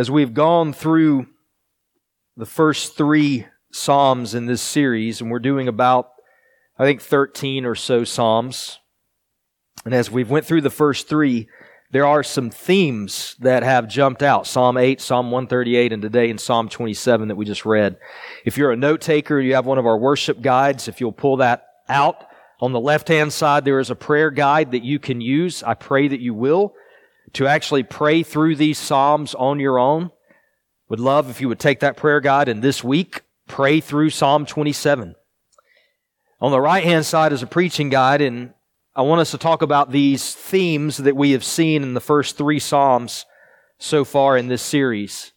as we've gone through the first three Psalms in this series, and we're doing about, I think, 13 or so Psalms. And as we've went through the first three, there are some themes that have jumped out. Psalm 8, Psalm 138, and today in Psalm 27 that we just read. If you're a note taker, you have one of our worship guides. If you'll pull that out, on the left hand side, there is a prayer guide that you can use. I pray that you will to actually pray through these Psalms on your own. Would love if you would take that prayer guide and this week pray through Psalm 27. On the right hand side is a preaching guide, and I want us to talk about these themes that we have seen in the first three Psalms so far in this series.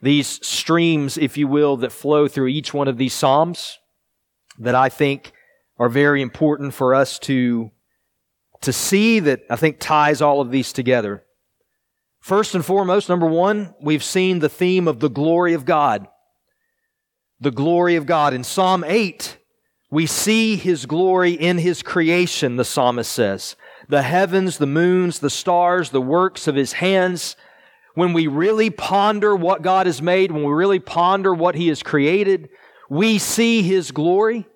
These streams, if you will, that flow through each one of these Psalms that I think are very important for us to, to see that I think ties all of these together. First and foremost, number one, we've seen the theme of the glory of God. The glory of God. In Psalm 8, we see His glory in His creation, the psalmist says. The heavens, the moons, the stars, the works of His hands. When we really ponder what God has made, when we really ponder what He has created, we see His glory.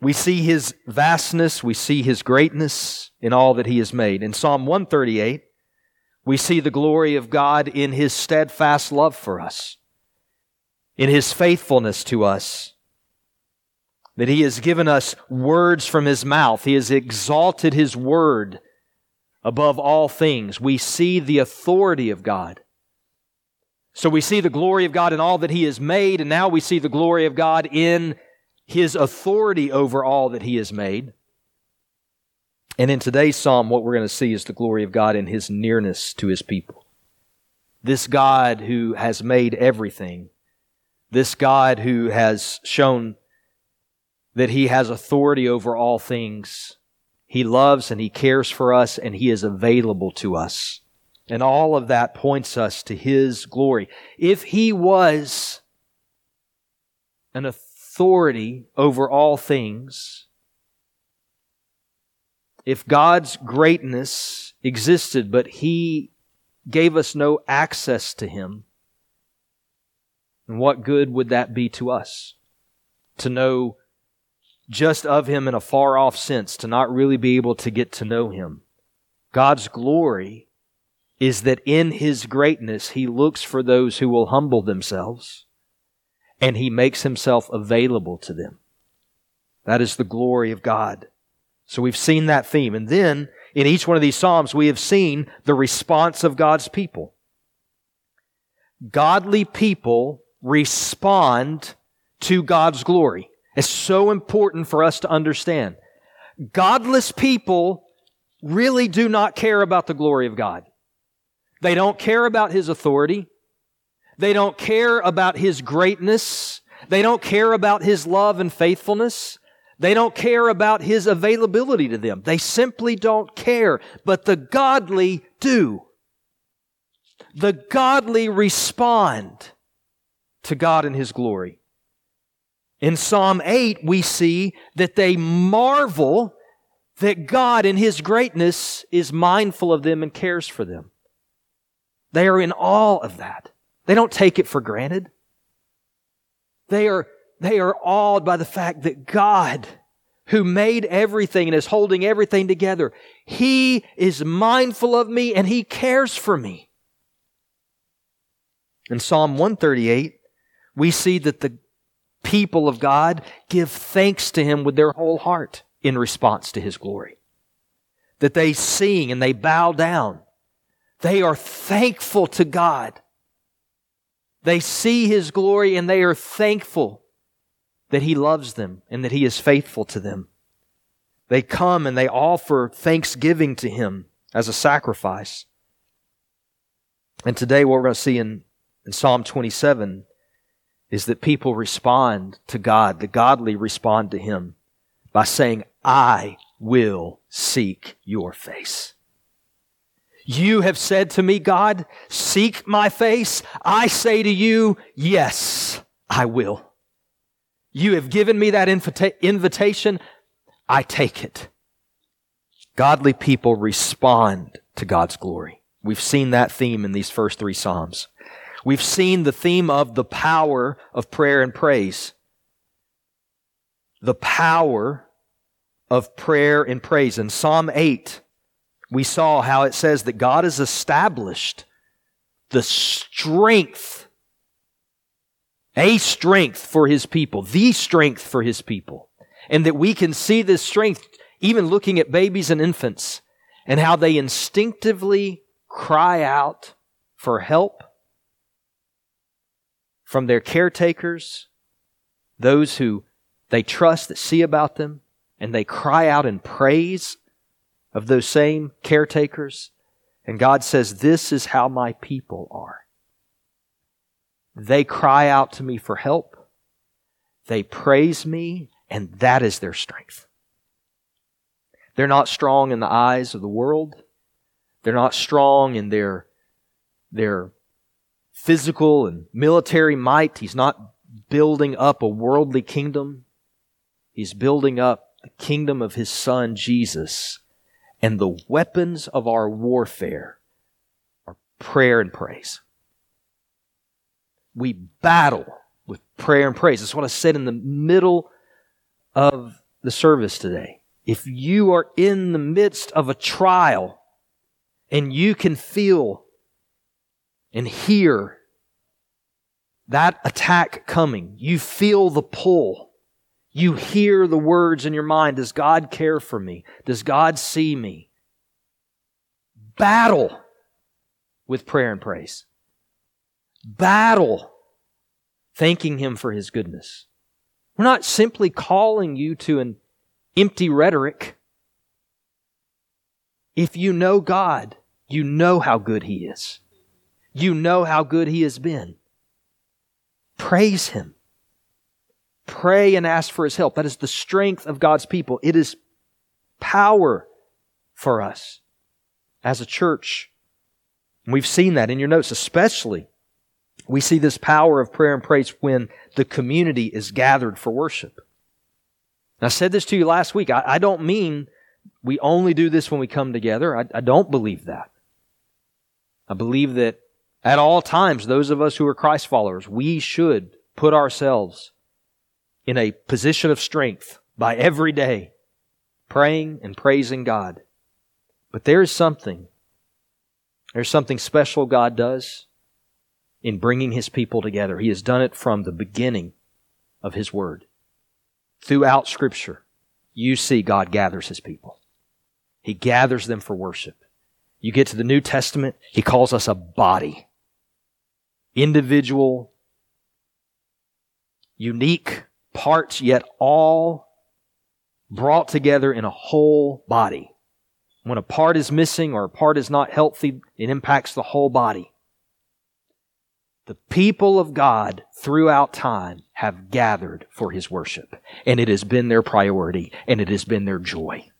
We see his vastness, we see his greatness in all that he has made. In Psalm 138, we see the glory of God in his steadfast love for us, in his faithfulness to us, that he has given us words from his mouth. He has exalted his word above all things. We see the authority of God. So we see the glory of God in all that he has made, and now we see the glory of God in his authority over all that he has made. And in today's psalm, what we're going to see is the glory of God in his nearness to his people. This God who has made everything, this God who has shown that he has authority over all things. He loves and he cares for us and he is available to us. And all of that points us to his glory. If he was an authority, authority over all things, if God's greatness existed, but He gave us no access to Him, then what good would that be to us? To know just of Him in a far off sense, to not really be able to get to know Him. God's glory is that in His greatness, He looks for those who will humble themselves and he makes himself available to them. That is the glory of God. So we've seen that theme. And then in each one of these Psalms, we have seen the response of God's people. Godly people respond to God's glory. It's so important for us to understand. Godless people really do not care about the glory of God. They don't care about His authority. They don't care about His greatness. They don't care about His love and faithfulness. They don't care about His availability to them. They simply don't care. But the godly do. The godly respond to God and His glory. In Psalm 8, we see that they marvel that God in His greatness is mindful of them and cares for them. They are in awe of that. They don't take it for granted. They are, they are awed by the fact that God, who made everything and is holding everything together, He is mindful of me and He cares for me. In Psalm 138, we see that the people of God give thanks to Him with their whole heart in response to His glory. That they sing and they bow down. They are thankful to God they see His glory and they are thankful that He loves them and that He is faithful to them. They come and they offer thanksgiving to Him as a sacrifice. And today, what we're going to see in, in Psalm 27 is that people respond to God, the godly respond to Him by saying, I will seek your face. You have said to me, God, seek my face. I say to you, yes, I will. You have given me that invita- invitation. I take it. Godly people respond to God's glory. We've seen that theme in these first three Psalms. We've seen the theme of the power of prayer and praise. The power of prayer and praise. In Psalm 8, we saw how it says that God has established the strength, a strength for his people, the strength for his people. And that we can see this strength even looking at babies and infants and how they instinctively cry out for help from their caretakers, those who they trust that see about them, and they cry out in praise of those same caretakers. And God says, This is how my people are. They cry out to me for help. They praise me, and that is their strength. They're not strong in the eyes of the world. They're not strong in their, their physical and military might. He's not building up a worldly kingdom. He's building up the kingdom of his son, Jesus. And the weapons of our warfare are prayer and praise. We battle with prayer and praise. That's what I said in the middle of the service today. If you are in the midst of a trial and you can feel and hear that attack coming. You feel the pull. You hear the words in your mind Does God care for me? Does God see me? Battle with prayer and praise. Battle thanking Him for His goodness. We're not simply calling you to an empty rhetoric. If you know God, you know how good He is. You know how good He has been. Praise Him. Pray and ask for His help. That is the strength of God's people. It is power for us as a church. We've seen that in your notes, especially. We see this power of prayer and praise when the community is gathered for worship. And I said this to you last week. I, I don't mean we only do this when we come together. I, I don't believe that. I believe that at all times, those of us who are Christ followers, we should put ourselves in a position of strength by every day praying and praising God. But there is something, there's something special God does in bringing His people together. He has done it from the beginning of His Word. Throughout Scripture, you see God gathers His people. He gathers them for worship. You get to the New Testament, He calls us a body individual, unique parts, yet all brought together in a whole body. When a part is missing or a part is not healthy, it impacts the whole body. The people of God throughout time have gathered for His worship, and it has been their priority, and it has been their joy.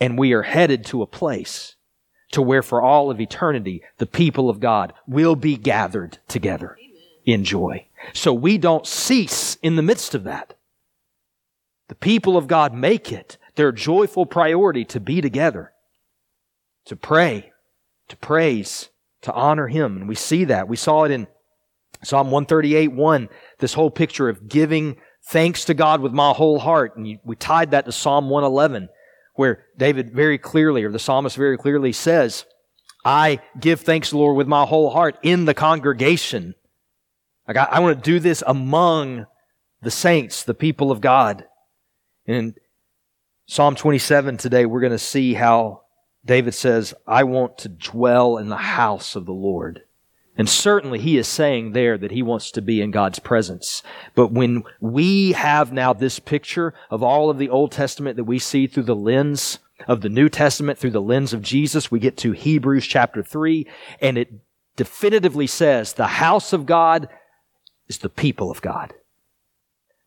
And we are headed to a place to where for all of eternity the people of God will be gathered together in joy. So we don't cease in the midst of that. The people of God make it their joyful priority to be together, to pray, to praise, to honor Him. And we see that. We saw it in Psalm 138 1, this whole picture of giving thanks to God with my whole heart. And we tied that to Psalm 111 where David very clearly, or the psalmist very clearly says, I give thanks, Lord, with my whole heart in the congregation. Like I, I want to do this among the saints, the people of God. And In Psalm 27 today, we're going to see how David says, I want to dwell in the house of the Lord. And certainly he is saying there that he wants to be in God's presence. But when we have now this picture of all of the Old Testament that we see through the lens of the New Testament, through the lens of Jesus, we get to Hebrews chapter 3, and it definitively says the house of God is the people of God.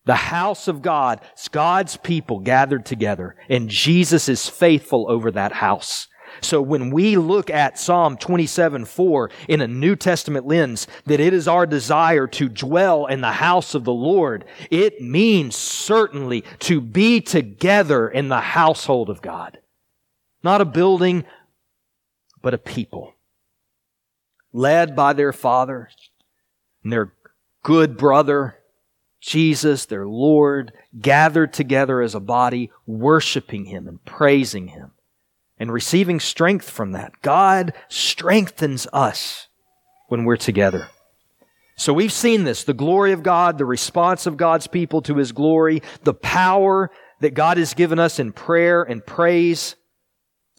The house of God is God's people gathered together, and Jesus is faithful over that house. So when we look at Psalm 27 4 in a New Testament lens, that it is our desire to dwell in the house of the Lord, it means certainly to be together in the household of God. Not a building, but a people. led by their father and their good brother, Jesus, their Lord, gathered together as a body, worshiping Him and praising Him and receiving strength from that. God strengthens us when we're together. So we've seen this the glory of God, the response of God's people to His glory, the power that God has given us in prayer and praise,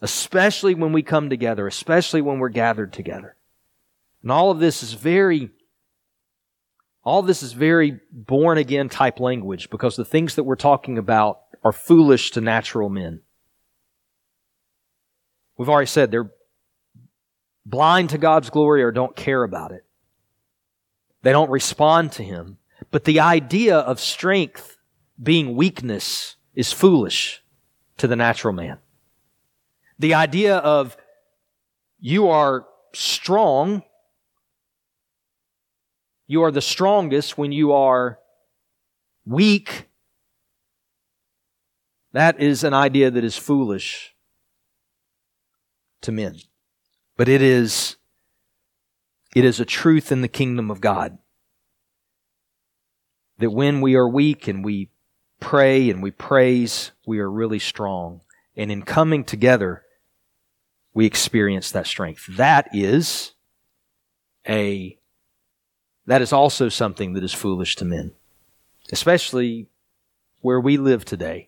especially when we come together, especially when we're gathered together. And all of this is very, all this is very born again type language because the things that we're talking about are foolish to natural men. We've already said they're blind to God's glory or don't care about it. They don't respond to Him. But the idea of strength being weakness is foolish to the natural man. The idea of you are strong, you are the strongest when you are weak, that is an idea that is foolish to men. But it is, it is a truth in the kingdom of God. That when we are weak and we pray and we praise, we are really strong. And in coming together, we experience that strength. That is a, that is also something that is foolish to men, especially where we live today.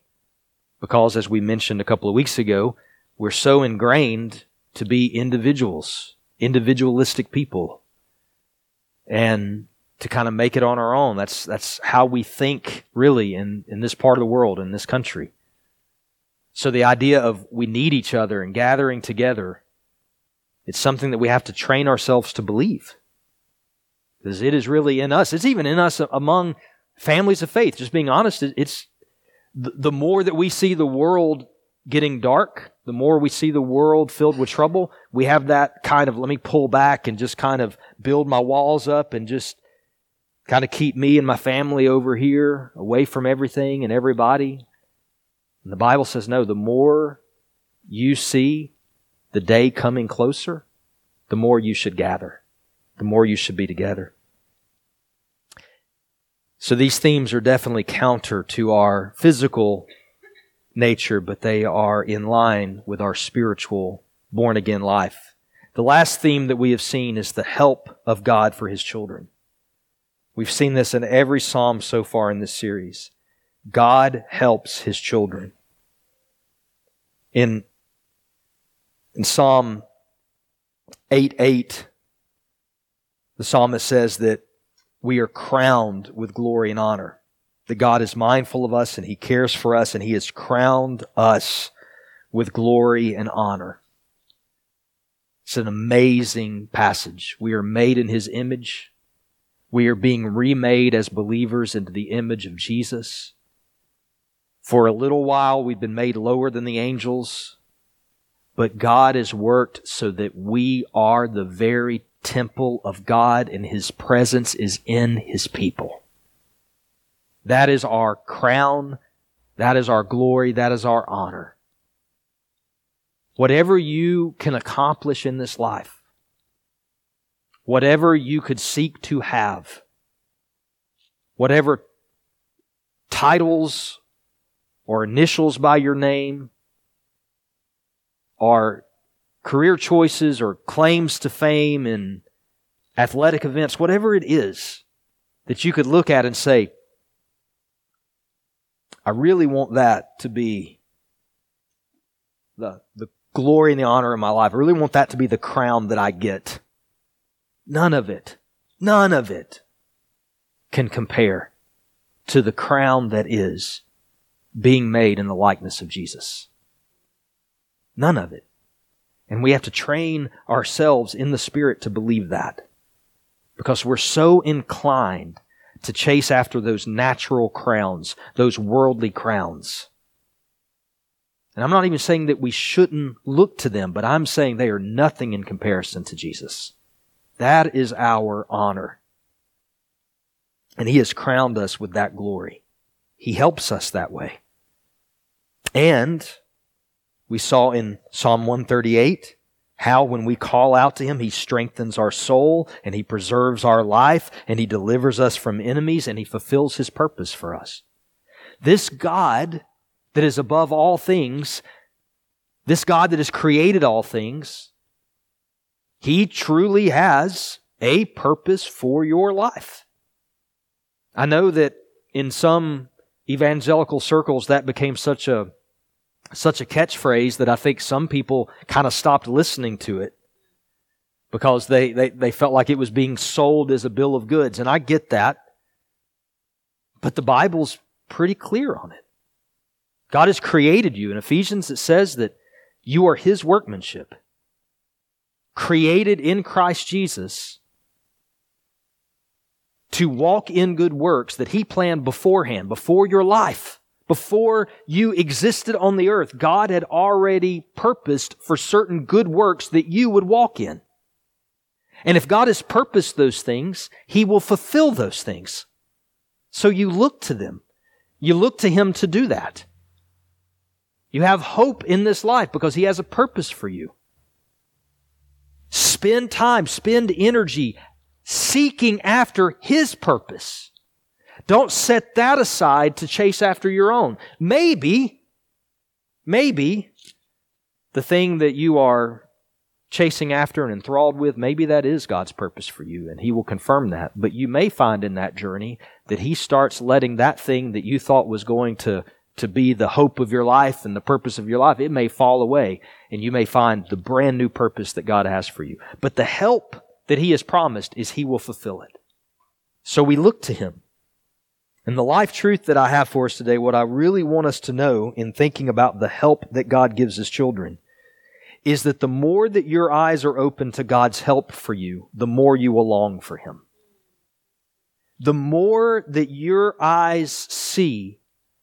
Because as we mentioned a couple of weeks ago, we're so ingrained to be individuals, individualistic people, and to kind of make it on our own. That's, that's how we think really in, in this part of the world, in this country. So the idea of we need each other and gathering together, it's something that we have to train ourselves to believe. Because it is really in us. It's even in us among families of faith. Just being honest, it's the more that we see the world getting dark, the more we see the world filled with trouble, we have that kind of let me pull back and just kind of build my walls up and just kind of keep me and my family over here away from everything and everybody. And the Bible says, no, the more you see the day coming closer, the more you should gather, the more you should be together. So these themes are definitely counter to our physical nature, but they are in line with our spiritual born again life. The last theme that we have seen is the help of God for his children. We've seen this in every psalm so far in this series. God helps his children. In, in Psalm 8 8, the psalmist says that we are crowned with glory and honor that God is mindful of us and He cares for us and He has crowned us with glory and honor. It's an amazing passage. We are made in His image. We are being remade as believers into the image of Jesus. For a little while, we've been made lower than the angels, but God has worked so that we are the very temple of God and His presence is in His people. That is our crown. That is our glory. That is our honor. Whatever you can accomplish in this life, whatever you could seek to have, whatever titles or initials by your name, or career choices or claims to fame in athletic events, whatever it is that you could look at and say, I really want that to be the, the glory and the honor of my life. I really want that to be the crown that I get. None of it, none of it can compare to the crown that is being made in the likeness of Jesus. None of it. And we have to train ourselves in the Spirit to believe that. Because we're so inclined to chase after those natural crowns, those worldly crowns. And I'm not even saying that we shouldn't look to them, but I'm saying they are nothing in comparison to Jesus. That is our honor. And He has crowned us with that glory. He helps us that way. And we saw in Psalm 138 How, when we call out to Him, He strengthens our soul and He preserves our life and He delivers us from enemies and He fulfills His purpose for us. This God that is above all things, this God that has created all things, He truly has a purpose for your life. I know that in some evangelical circles that became such a such a catchphrase that I think some people kind of stopped listening to it because they, they, they felt like it was being sold as a bill of goods. And I get that. But the Bible's pretty clear on it. God has created you. In Ephesians, it says that you are His workmanship, created in Christ Jesus to walk in good works that He planned beforehand, before your life. Before you existed on the earth, God had already purposed for certain good works that you would walk in. And if God has purposed those things, He will fulfill those things. So you look to them. You look to Him to do that. You have hope in this life because He has a purpose for you. Spend time, spend energy seeking after His purpose. Don't set that aside to chase after your own. Maybe, maybe the thing that you are chasing after and enthralled with, maybe that is God's purpose for you, and He will confirm that. But you may find in that journey that He starts letting that thing that you thought was going to, to be the hope of your life and the purpose of your life, it may fall away, and you may find the brand new purpose that God has for you. But the help that He has promised is He will fulfill it. So we look to Him. And the life truth that I have for us today, what I really want us to know in thinking about the help that God gives His children, is that the more that your eyes are open to God's help for you, the more you will long for Him. The more that your eyes see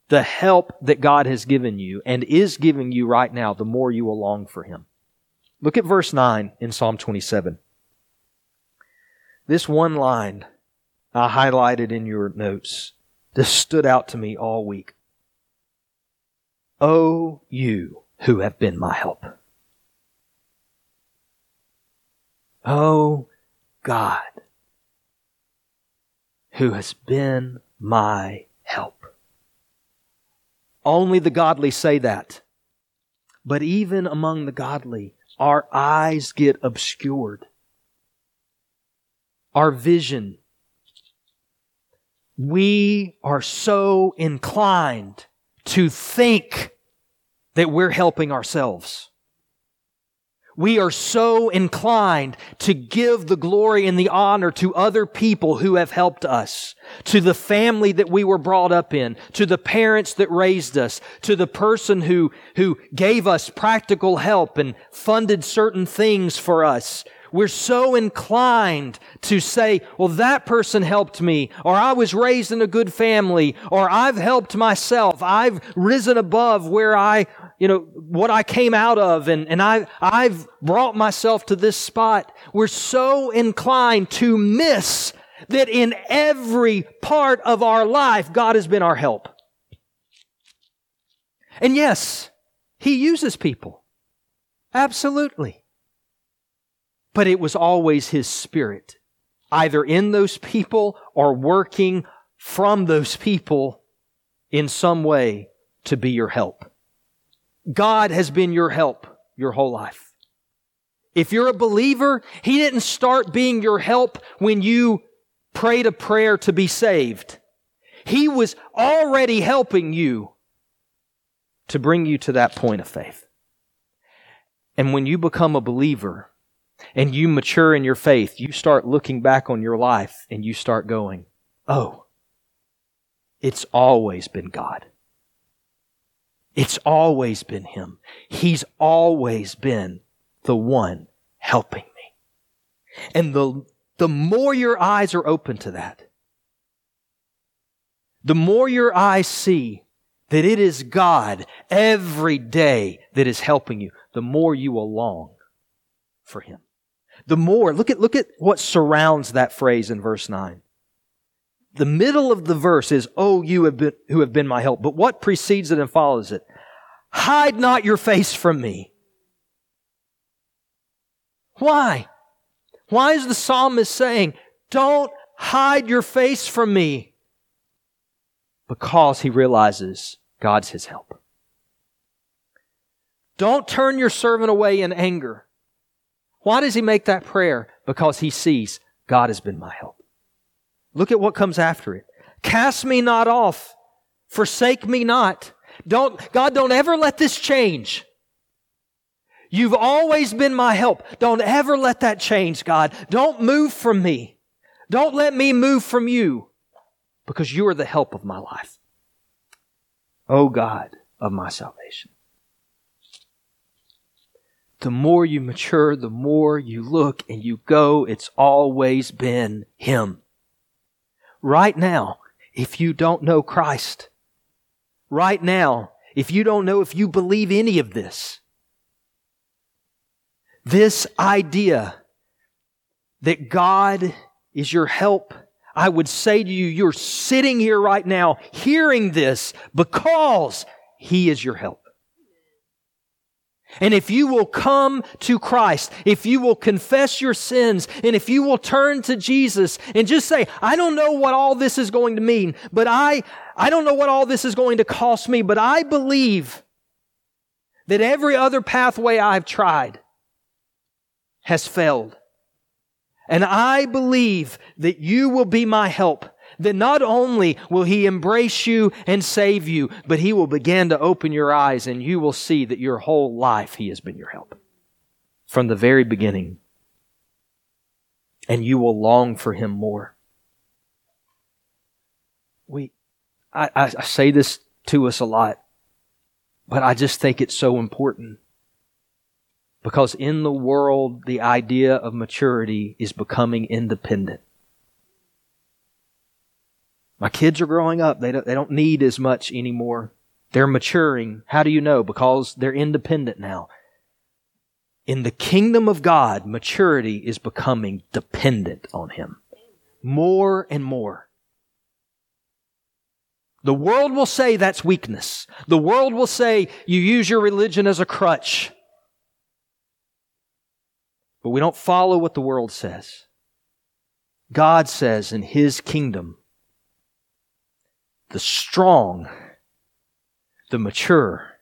the help that God has given you and is giving you right now, the more you will long for Him. Look at verse 9 in Psalm 27. This one line I highlighted in your notes. This stood out to me all week. Oh, you who have been my help. Oh, God, who has been my help. Only the godly say that. But even among the godly, our eyes get obscured. Our vision we are so inclined to think that we're helping ourselves. We are so inclined to give the glory and the honor to other people who have helped us, to the family that we were brought up in, to the parents that raised us, to the person who, who gave us practical help and funded certain things for us. We're so inclined to say, well, that person helped me, or I was raised in a good family, or I've helped myself. I've risen above where I, you know, what I came out of, and, and I, I've brought myself to this spot. We're so inclined to miss that in every part of our life, God has been our help. And yes, He uses people. Absolutely but it was always His Spirit, either in those people or working from those people in some way to be your help. God has been your help your whole life. If you're a believer, He didn't start being your help when you prayed a prayer to be saved. He was already helping you to bring you to that point of faith. And when you become a believer, and you mature in your faith, you start looking back on your life and you start going, oh, it's always been God. It's always been Him. He's always been the one helping me. And the, the more your eyes are open to that, the more your eyes see that it is God every day that is helping you, the more you will long for Him the more, look at, look at what surrounds that phrase in verse 9. The middle of the verse is, Oh, you have been, who have been my help. But what precedes it and follows it? Hide not your face from me. Why? Why is the psalmist saying, Don't hide your face from me? Because he realizes God's his help. Don't turn your servant away in anger. Why does he make that prayer? Because he sees God has been my help. Look at what comes after it. Cast me not off. Forsake me not. Don't, God, don't ever let this change. You've always been my help. Don't ever let that change, God. Don't move from me. Don't let me move from you because you are the help of my life. O oh God of my salvation. The more you mature, the more you look and you go, it's always been Him. Right now, if you don't know Christ, right now, if you don't know if you believe any of this, this idea that God is your help, I would say to you, you're sitting here right now hearing this because He is your help. And if you will come to Christ, if you will confess your sins, and if you will turn to Jesus and just say, I don't know what all this is going to mean, but I, I don't know what all this is going to cost me, but I believe that every other pathway I've tried has failed. And I believe that you will be my help that not only will He embrace you and save you, but He will begin to open your eyes and you will see that your whole life He has been your help. From the very beginning. And you will long for Him more. We, I, I say this to us a lot, but I just think it's so important. Because in the world, the idea of maturity is becoming independent. My kids are growing up. They don't, they don't need as much anymore. They're maturing. How do you know? Because they're independent now. In the kingdom of God, maturity is becoming dependent on Him. More and more. The world will say that's weakness. The world will say you use your religion as a crutch. But we don't follow what the world says. God says in His kingdom, the strong, the mature,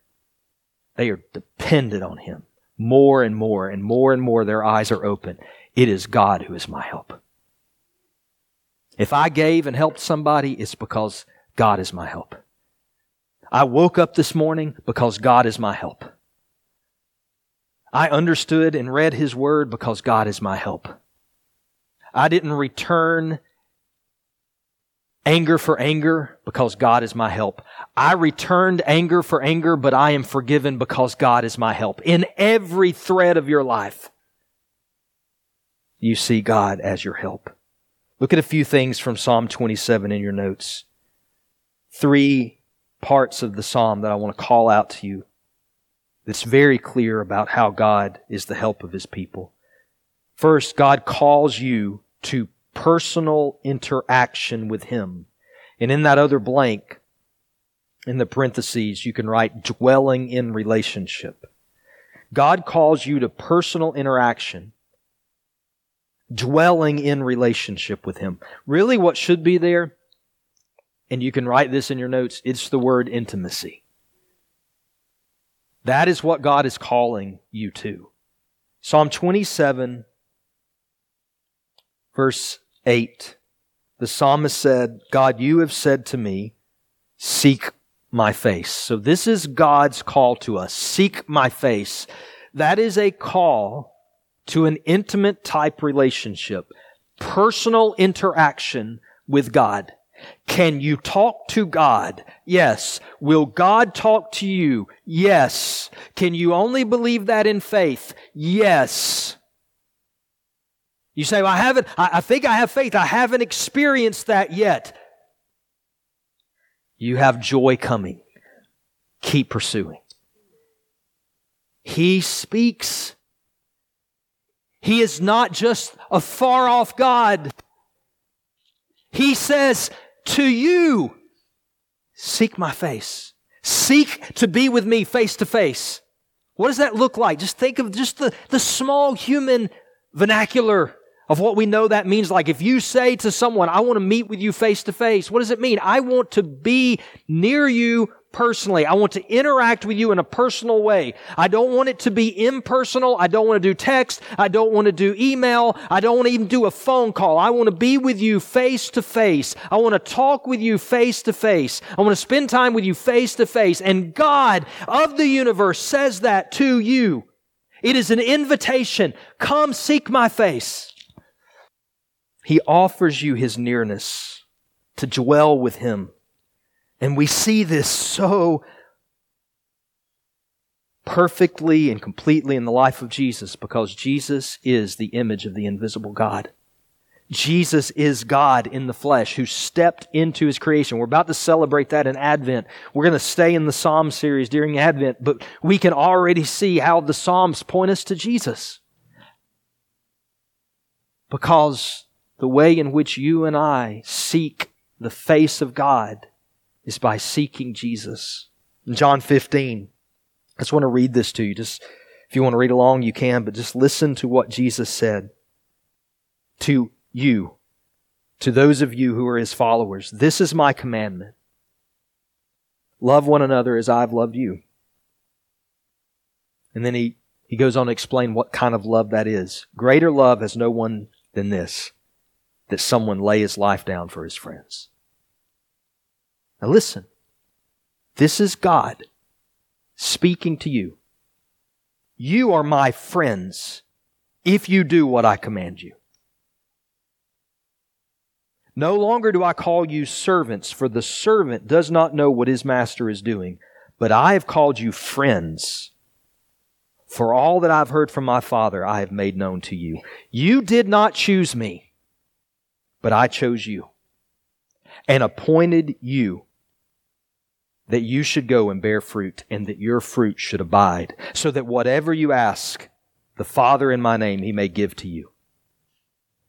they are dependent on Him more and more and more and more. Their eyes are open. It is God who is my help. If I gave and helped somebody, it's because God is my help. I woke up this morning because God is my help. I understood and read His Word because God is my help. I didn't return anger for anger because God is my help. I returned anger for anger, but I am forgiven because God is my help. In every thread of your life, you see God as your help. Look at a few things from Psalm 27 in your notes. Three parts of the psalm that I want to call out to you that's very clear about how God is the help of his people. First, God calls you to personal interaction with Him. And in that other blank, in the parentheses, you can write dwelling in relationship. God calls you to personal interaction, dwelling in relationship with Him. Really, what should be there, and you can write this in your notes, it's the word intimacy. That is what God is calling you to. Psalm 27, verse 8, the psalmist said, God, you have said to me, seek my face. So this is God's call to us. Seek my face. That is a call to an intimate type relationship, personal interaction with God. Can you talk to God? Yes. Will God talk to you? Yes. Can you only believe that in faith? Yes. You say, well, I haven't, I, I think I have faith. I haven't experienced that yet. You have joy coming. Keep pursuing. He speaks. He is not just a far off God. He says to you, seek my face. Seek to be with me face to face. What does that look like? Just think of just the, the small human vernacular of what we know that means. Like if you say to someone, I want to meet with you face to face, what does it mean? I want to be near you personally. I want to interact with you in a personal way. I don't want it to be impersonal. I don't want to do text. I don't want to do email. I don't want to even do a phone call. I want to be with you face to face. I want to talk with you face to face. I want to spend time with you face to face. And God of the universe says that to you. It is an invitation. Come seek my face. He offers you his nearness to dwell with him. And we see this so perfectly and completely in the life of Jesus because Jesus is the image of the invisible God. Jesus is God in the flesh who stepped into his creation. We're about to celebrate that in Advent. We're going to stay in the Psalm series during Advent, but we can already see how the Psalms point us to Jesus. Because the way in which you and I seek the face of God is by seeking Jesus. In John 15, I just want to read this to you. Just if you want to read along, you can, but just listen to what Jesus said to you, to those of you who are his followers. This is my commandment. Love one another as I've loved you. And then he, he goes on to explain what kind of love that is. Greater love has no one than this, that someone lay his life down for his friends. Now listen. This is God speaking to you. You are my friends if you do what I command you. No longer do I call you servants, for the servant does not know what his master is doing, but I have called you friends. For all that I've heard from my Father, I have made known to you. You did not choose me, but I chose you and appointed you that you should go and bear fruit and that your fruit should abide, so that whatever you ask the Father in my name, he may give to you.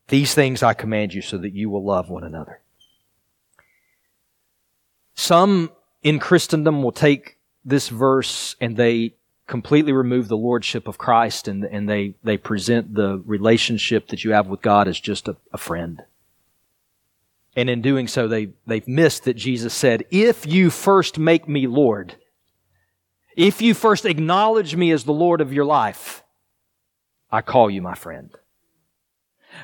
These things I command you so that you will love one another. Some in Christendom will take this verse and they completely remove the lordship of Christ and, and they, they present the relationship that you have with God as just a, a friend. And in doing so, they, they've missed that Jesus said, If you first make me Lord, if you first acknowledge me as the Lord of your life, I call you my friend.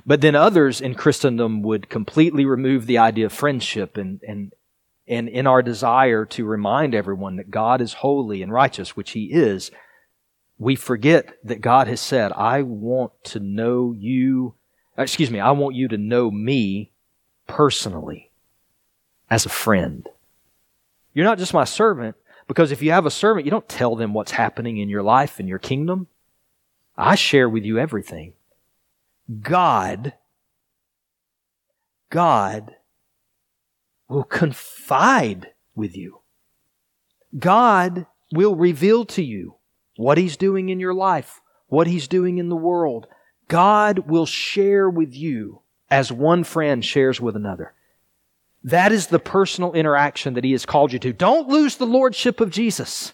But then others in Christendom would completely remove the idea of friendship and, and, and in our desire to remind everyone that God is holy and righteous, which He is, we forget that God has said, I want to know you, excuse me, I want you to know me personally as a friend. You're not just my servant, because if you have a servant, you don't tell them what's happening in your life and your kingdom. I share with you everything. God, God will confide with you. God will reveal to you what He's doing in your life, what He's doing in the world. God will share with you as one friend shares with another. That is the personal interaction that He has called you to. Don't lose the Lordship of Jesus.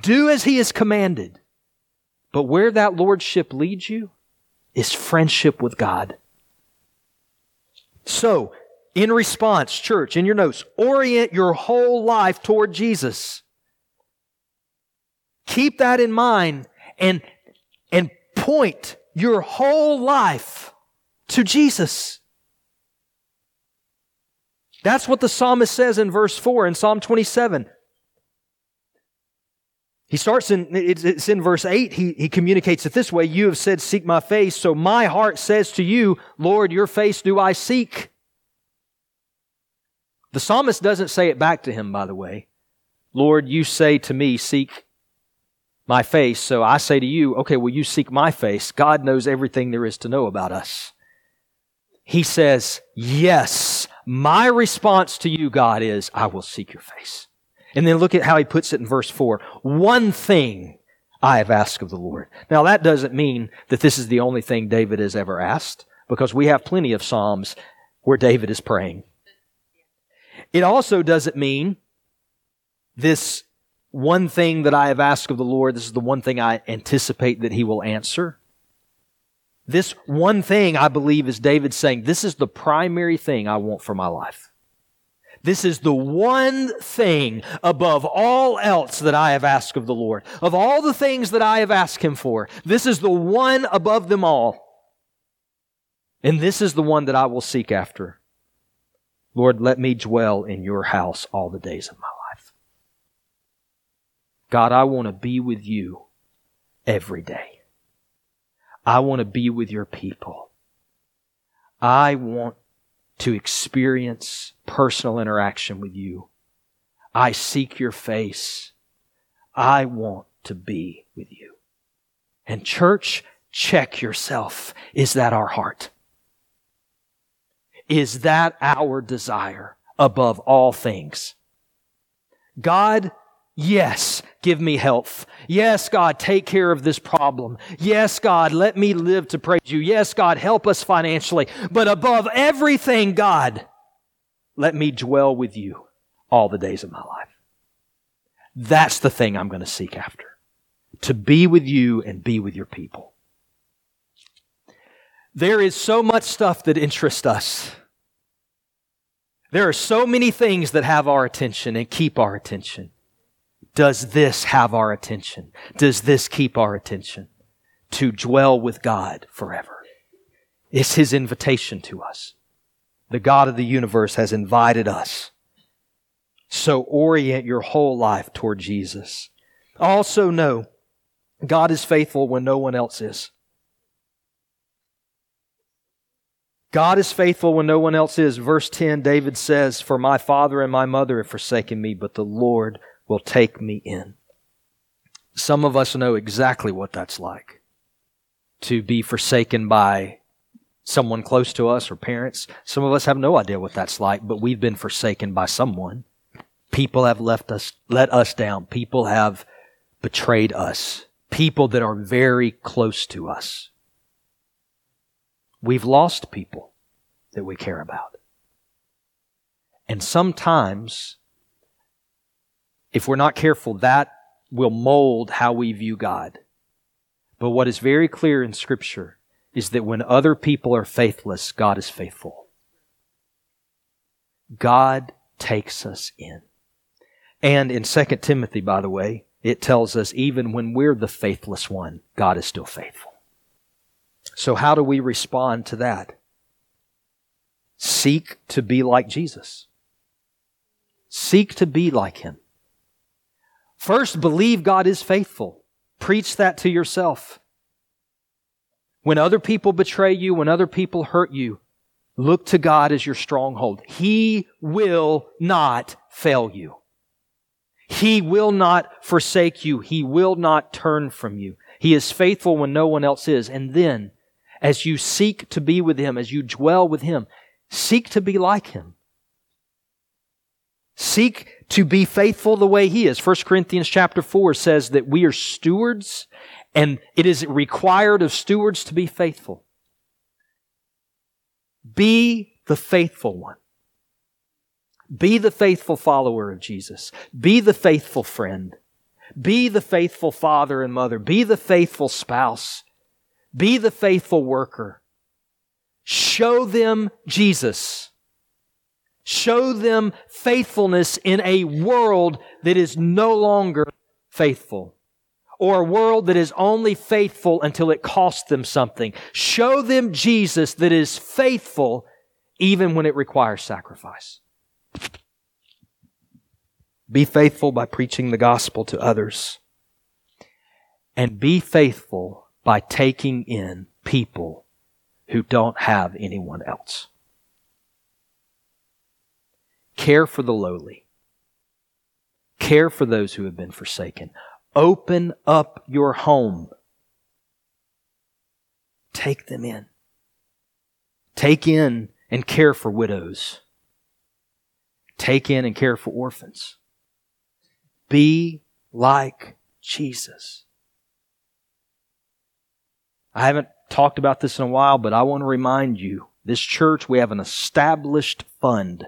Do as He has commanded. But where that Lordship leads you is friendship with God. So, in response, church, in your notes, orient your whole life toward Jesus. Keep that in mind and, and point your whole life to Jesus. That's what the psalmist says in verse 4 in Psalm 27. He starts in, it's in verse 8, he, he communicates it this way You have said, Seek my face. So my heart says to you, Lord, your face do I seek. The psalmist doesn't say it back to him, by the way. Lord, you say to me, Seek my face. So I say to you, Okay, well, you seek my face. God knows everything there is to know about us he says, Yes, my response to you, God, is, I will seek your face. And then look at how he puts it in verse 4. One thing I have asked of the Lord. Now that doesn't mean that this is the only thing David has ever asked, because we have plenty of Psalms where David is praying. It also doesn't mean this one thing that I have asked of the Lord, this is the one thing I anticipate that he will answer. This one thing, I believe, is David saying, this is the primary thing I want for my life. This is the one thing above all else that I have asked of the Lord. Of all the things that I have asked Him for, this is the one above them all. And this is the one that I will seek after. Lord, let me dwell in your house all the days of my life. God, I want to be with you every day. I want to be with your people. I want to experience personal interaction with you. I seek your face. I want to be with you. And church, check yourself. Is that our heart? Is that our desire above all things? God, Yes, give me health. Yes, God, take care of this problem. Yes, God, let me live to praise you. Yes, God, help us financially. But above everything, God, let me dwell with you all the days of my life. That's the thing I'm going to seek after. To be with you and be with your people. There is so much stuff that interests us. There are so many things that have our attention and keep our attention. Does this have our attention? Does this keep our attention? To dwell with God forever. It's His invitation to us. The God of the universe has invited us. So orient your whole life toward Jesus. Also know God is faithful when no one else is. God is faithful when no one else is. Verse 10, David says, For my father and my mother have forsaken me, but the Lord will take me in. Some of us know exactly what that's like to be forsaken by someone close to us or parents. Some of us have no idea what that's like, but we've been forsaken by someone. People have left us, let us down. People have betrayed us. People that are very close to us. We've lost people that we care about. And sometimes if we're not careful, that will mold how we view God. But what is very clear in Scripture is that when other people are faithless, God is faithful. God takes us in. And in 2 Timothy, by the way, it tells us even when we're the faithless one, God is still faithful. So how do we respond to that? Seek to be like Jesus. Seek to be like Him. First, believe God is faithful. Preach that to yourself. When other people betray you, when other people hurt you, look to God as your stronghold. He will not fail you. He will not forsake you. He will not turn from you. He is faithful when no one else is. And then, as you seek to be with Him, as you dwell with Him, seek to be like Him. Seek to be faithful the way he is. 1 Corinthians chapter 4 says that we are stewards and it is required of stewards to be faithful. Be the faithful one. Be the faithful follower of Jesus. Be the faithful friend. Be the faithful father and mother. Be the faithful spouse. Be the faithful worker. Show them Jesus. Show them faithfulness in a world that is no longer faithful or a world that is only faithful until it costs them something. Show them Jesus that is faithful even when it requires sacrifice. Be faithful by preaching the gospel to others. And be faithful by taking in people who don't have anyone else. Care for the lowly. Care for those who have been forsaken. Open up your home. Take them in. Take in and care for widows. Take in and care for orphans. Be like Jesus. I haven't talked about this in a while, but I want to remind you this church, we have an established fund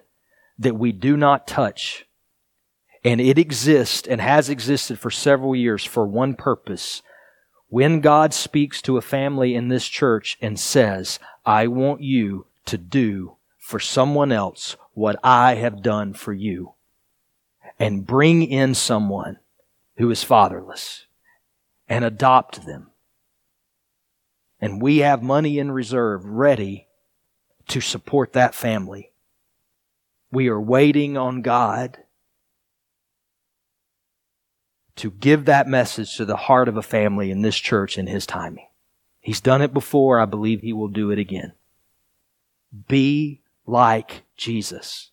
that we do not touch. And it exists and has existed for several years for one purpose. when God speaks to a family in this church and says, I want you to do for someone else what I have done for you, and bring in someone who is fatherless and adopt them. And we have money in reserve ready to support that family. We are waiting on God to give that message to the heart of a family in this church in His timing. He's done it before. I believe He will do it again. Be like Jesus.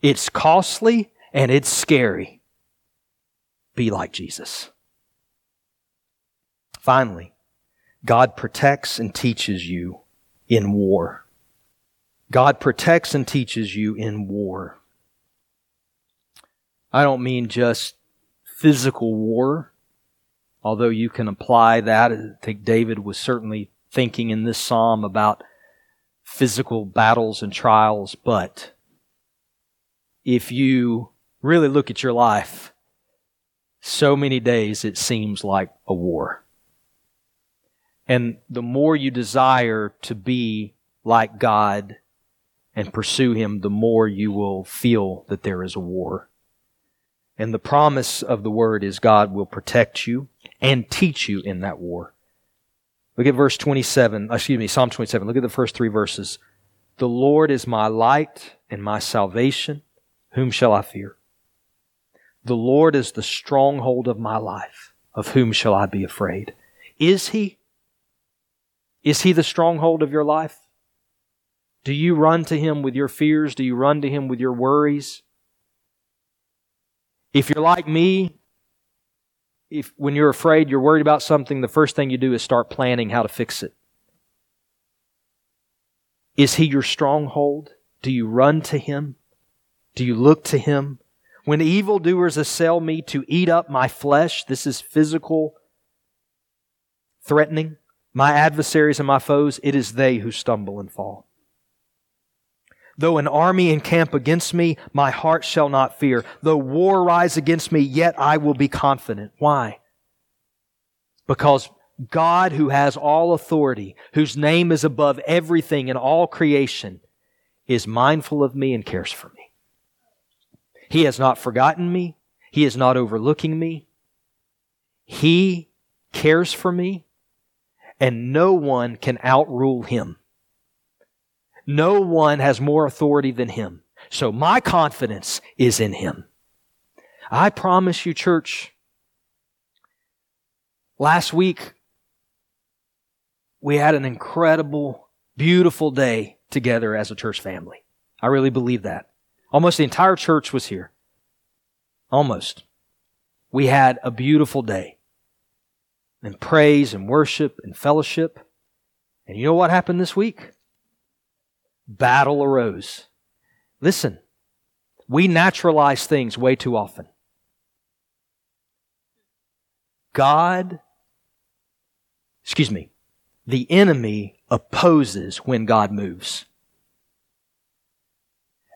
It's costly and it's scary. Be like Jesus. Finally, God protects and teaches you in war. God protects and teaches you in war. I don't mean just physical war, although you can apply that. I think David was certainly thinking in this psalm about physical battles and trials, but if you really look at your life, so many days it seems like a war. And the more you desire to be like God and pursue Him, the more you will feel that there is a war. And the promise of the word is God will protect you and teach you in that war. Look at verse 27, excuse me, Psalm 27. Look at the first three verses. The Lord is my light and my salvation. Whom shall I fear? The Lord is the stronghold of my life. Of whom shall I be afraid? Is He? Is He the stronghold of your life? Do you run to Him with your fears? Do you run to Him with your worries? If you're like me, if when you're afraid, you're worried about something, the first thing you do is start planning how to fix it. Is he your stronghold? Do you run to him? Do you look to him? When evildoers assail me to eat up my flesh, this is physical threatening. My adversaries and my foes, it is they who stumble and fall. Though an army encamp against me, my heart shall not fear. Though war rise against me, yet I will be confident. Why? Because God, who has all authority, whose name is above everything in all creation, is mindful of me and cares for me. He has not forgotten me. He is not overlooking me. He cares for me, and no one can outrule him. No one has more authority than him. So my confidence is in him. I promise you, church, last week we had an incredible, beautiful day together as a church family. I really believe that. Almost the entire church was here. Almost. We had a beautiful day. And praise and worship and fellowship. And you know what happened this week? Battle arose. Listen, we naturalize things way too often. God, excuse me, the enemy opposes when God moves.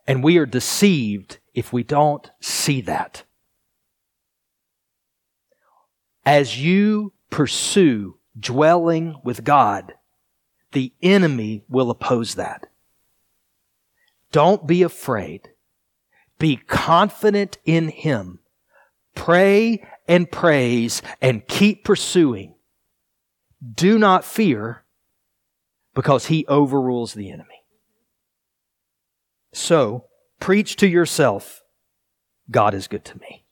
And we are deceived if we don't see that. As you pursue dwelling with God, the enemy will oppose that. Don't be afraid. Be confident in Him. Pray and praise and keep pursuing. Do not fear because He overrules the enemy. So, preach to yourself God is good to me.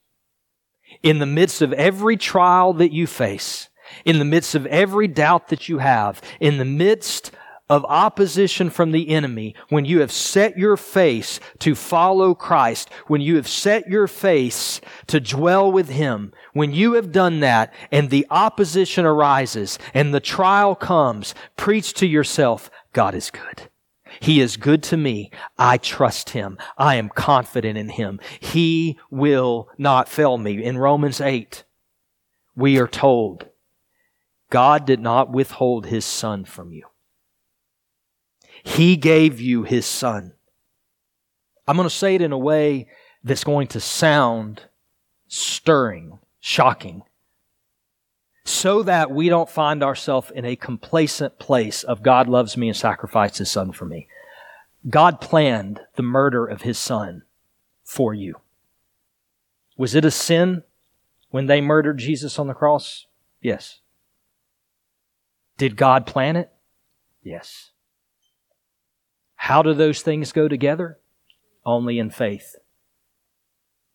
In the midst of every trial that you face, in the midst of every doubt that you have, in the midst of opposition from the enemy, when you have set your face to follow Christ, when you have set your face to dwell with Him, when you have done that and the opposition arises and the trial comes, preach to yourself, God is good. He is good to me. I trust Him. I am confident in Him. He will not fail me. In Romans 8, we are told, God did not withhold His Son from you. He gave you His Son. I'm going to say it in a way that's going to sound stirring, shocking. so that we don't find ourselves in a complacent place of God loves me and sacrificed his son for me. God planned the murder of his son for you. Was it a sin when they murdered Jesus on the cross? Yes. Did God plan it? Yes. How do those things go together? Only in faith.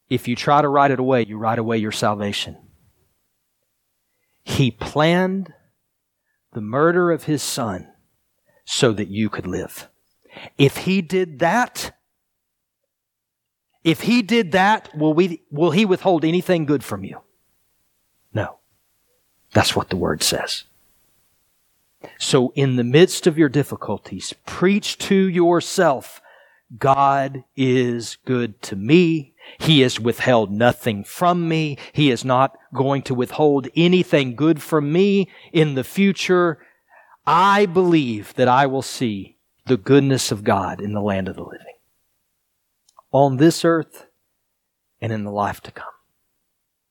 If you try to write it away, you write away your salvation. He planned the murder of his son so that you could live. If he did that, if he did that, will we, will he withhold anything good from you? No. That's what the word says. So in the midst of your difficulties, preach to yourself, God is good to me. He has withheld nothing from me. He is not going to withhold anything good from me in the future. I believe that I will see the goodness of God in the land of the living. On this earth and in the life to come.